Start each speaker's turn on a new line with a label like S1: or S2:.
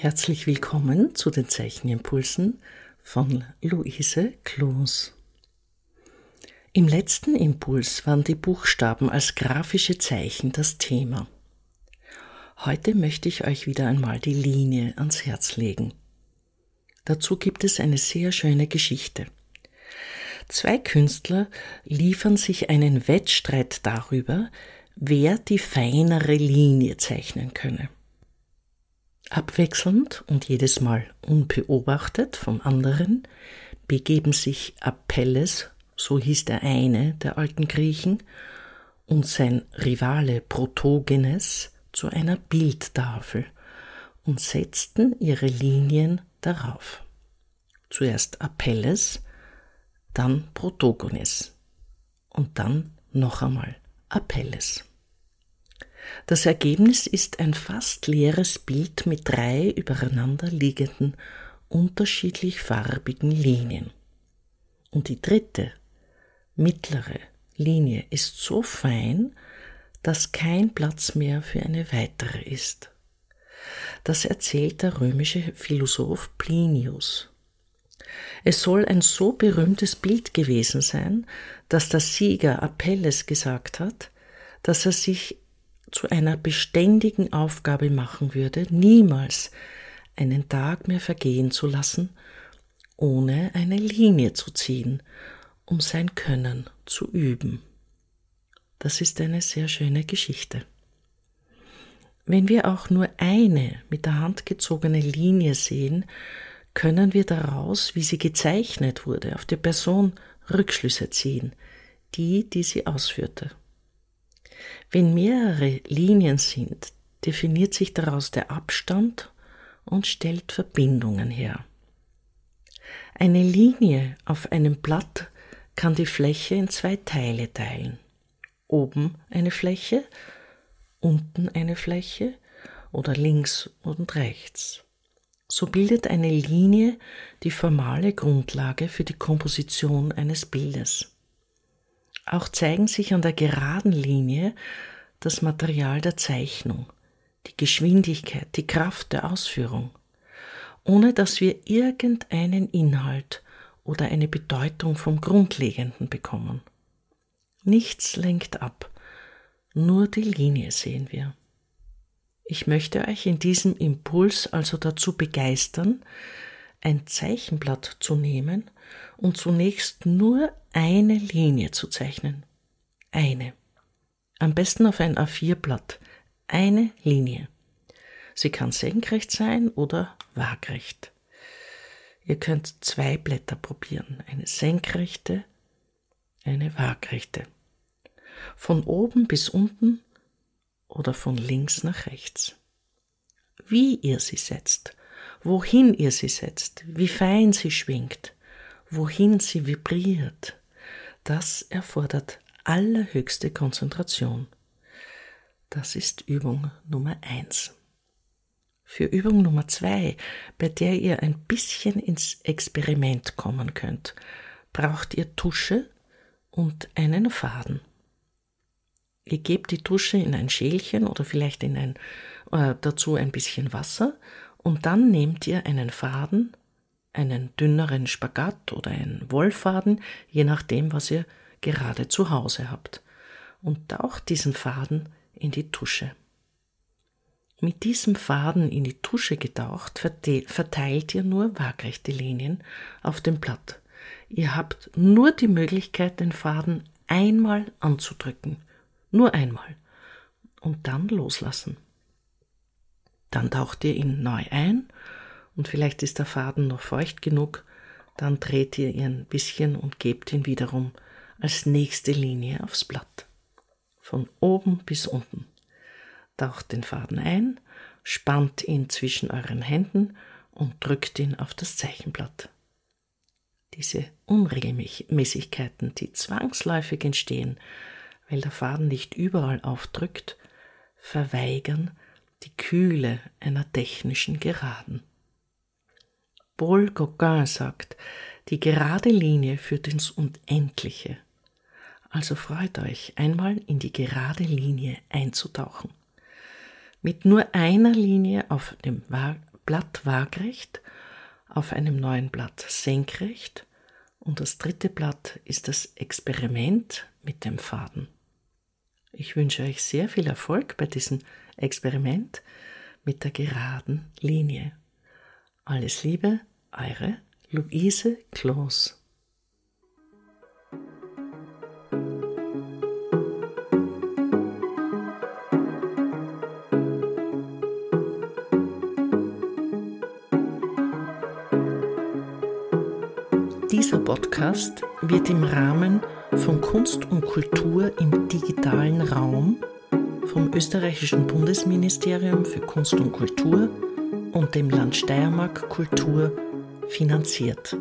S1: Herzlich willkommen zu den Zeichenimpulsen von Luise Kloos. Im letzten Impuls waren die Buchstaben als grafische Zeichen das Thema. Heute möchte ich euch wieder einmal die Linie ans Herz legen. Dazu gibt es eine sehr schöne Geschichte. Zwei Künstler liefern sich einen Wettstreit darüber, wer die feinere Linie zeichnen könne. Abwechselnd und jedes Mal unbeobachtet vom anderen begeben sich Apelles, so hieß der eine der alten Griechen, und sein Rivale Protogenes zu einer Bildtafel und setzten ihre Linien darauf. Zuerst Apelles, dann Protogenes und dann noch einmal Apelles. Das Ergebnis ist ein fast leeres Bild mit drei übereinander liegenden, unterschiedlich farbigen Linien. Und die dritte, mittlere Linie ist so fein, dass kein Platz mehr für eine weitere ist. Das erzählt der römische Philosoph Plinius. Es soll ein so berühmtes Bild gewesen sein, dass der Sieger Apelles gesagt hat, dass er sich zu einer beständigen Aufgabe machen würde, niemals einen Tag mehr vergehen zu lassen, ohne eine Linie zu ziehen, um sein Können zu üben. Das ist eine sehr schöne Geschichte. Wenn wir auch nur eine mit der Hand gezogene Linie sehen, können wir daraus, wie sie gezeichnet wurde, auf die Person Rückschlüsse ziehen, die, die sie ausführte. Wenn mehrere Linien sind, definiert sich daraus der Abstand und stellt Verbindungen her. Eine Linie auf einem Blatt kann die Fläche in zwei Teile teilen. Oben eine Fläche, unten eine Fläche oder links und rechts. So bildet eine Linie die formale Grundlage für die Komposition eines Bildes. Auch zeigen sich an der geraden Linie das Material der Zeichnung, die Geschwindigkeit, die Kraft der Ausführung, ohne dass wir irgendeinen Inhalt oder eine Bedeutung vom Grundlegenden bekommen. Nichts lenkt ab, nur die Linie sehen wir. Ich möchte euch in diesem Impuls also dazu begeistern, ein Zeichenblatt zu nehmen und zunächst nur eine Linie zu zeichnen. Eine. Am besten auf ein A4-Blatt. Eine Linie. Sie kann senkrecht sein oder waagrecht. Ihr könnt zwei Blätter probieren. Eine senkrechte, eine waagrechte. Von oben bis unten oder von links nach rechts. Wie ihr sie setzt, wohin ihr sie setzt, wie fein sie schwingt, wohin sie vibriert, das erfordert allerhöchste Konzentration. Das ist Übung Nummer eins. Für Übung Nummer zwei, bei der ihr ein bisschen ins Experiment kommen könnt, braucht ihr Tusche und einen Faden. Ihr gebt die Tusche in ein Schälchen oder vielleicht in ein, äh, dazu ein bisschen Wasser und dann nehmt ihr einen Faden, einen dünneren Spagat oder einen Wollfaden, je nachdem, was ihr gerade zu Hause habt, und taucht diesen Faden in die Tusche. Mit diesem Faden in die Tusche getaucht, verteilt ihr nur waagrechte Linien auf dem Blatt. Ihr habt nur die Möglichkeit, den Faden einmal anzudrücken. Nur einmal. Und dann loslassen. Dann taucht ihr ihn neu ein und vielleicht ist der Faden noch feucht genug, dann dreht ihr ihn ein bisschen und gebt ihn wiederum als nächste Linie aufs Blatt. Von oben bis unten. Taucht den Faden ein, spannt ihn zwischen euren Händen und drückt ihn auf das Zeichenblatt. Diese Unregelmäßigkeiten, die zwangsläufig entstehen, weil der Faden nicht überall aufdrückt, verweigern die Kühle einer technischen Geraden. Paul Gauguin sagt, die gerade Linie führt ins Unendliche. Also freut euch, einmal in die gerade Linie einzutauchen. Mit nur einer Linie auf dem Blatt waagrecht, auf einem neuen Blatt senkrecht und das dritte Blatt ist das Experiment mit dem Faden. Ich wünsche euch sehr viel Erfolg bei diesem Experiment mit der geraden Linie. Alles Liebe, eure Luise Kloos. Dieser Podcast wird im Rahmen von Kunst und Kultur im digitalen Raum vom österreichischen Bundesministerium für Kunst und Kultur und dem Land Steiermark Kultur finanziert.